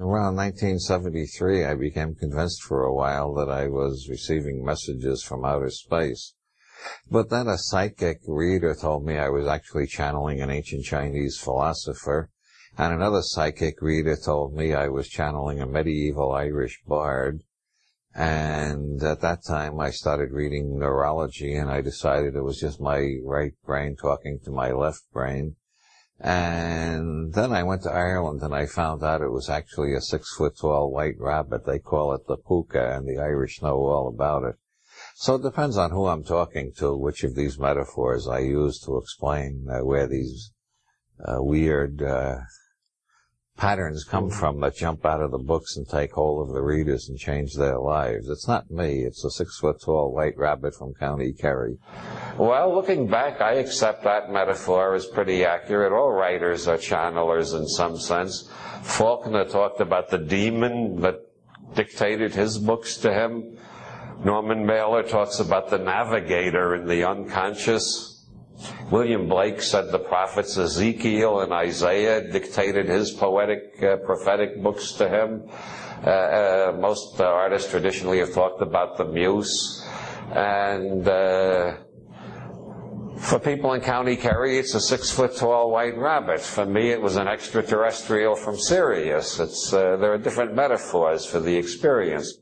Around 1973, I became convinced for a while that I was receiving messages from outer space. But then a psychic reader told me I was actually channeling an ancient Chinese philosopher, and another psychic reader told me I was channeling a medieval Irish bard. And at that time, I started reading neurology, and I decided it was just my right brain talking to my left brain. And then I went to Ireland and I found out it was actually a six foot tall white rabbit. They call it the puka and the Irish know all about it. So it depends on who I'm talking to, which of these metaphors I use to explain uh, where these uh, weird uh, patterns come mm-hmm. from that jump out of the books and take hold of the readers and change their lives. It's not me. It's a six foot tall white rabbit from County Kerry. Well, looking back, I accept that metaphor as pretty accurate. All writers are channelers in some sense. Faulkner talked about the demon that dictated his books to him. Norman Mailer talks about the navigator in the unconscious. William Blake said the prophets Ezekiel and Isaiah dictated his poetic, uh, prophetic books to him. Uh, uh, most artists traditionally have talked about the muse. And uh, for people in County Kerry, it's a six foot tall white rabbit. For me, it was an extraterrestrial from Sirius. It's, uh, there are different metaphors for the experience.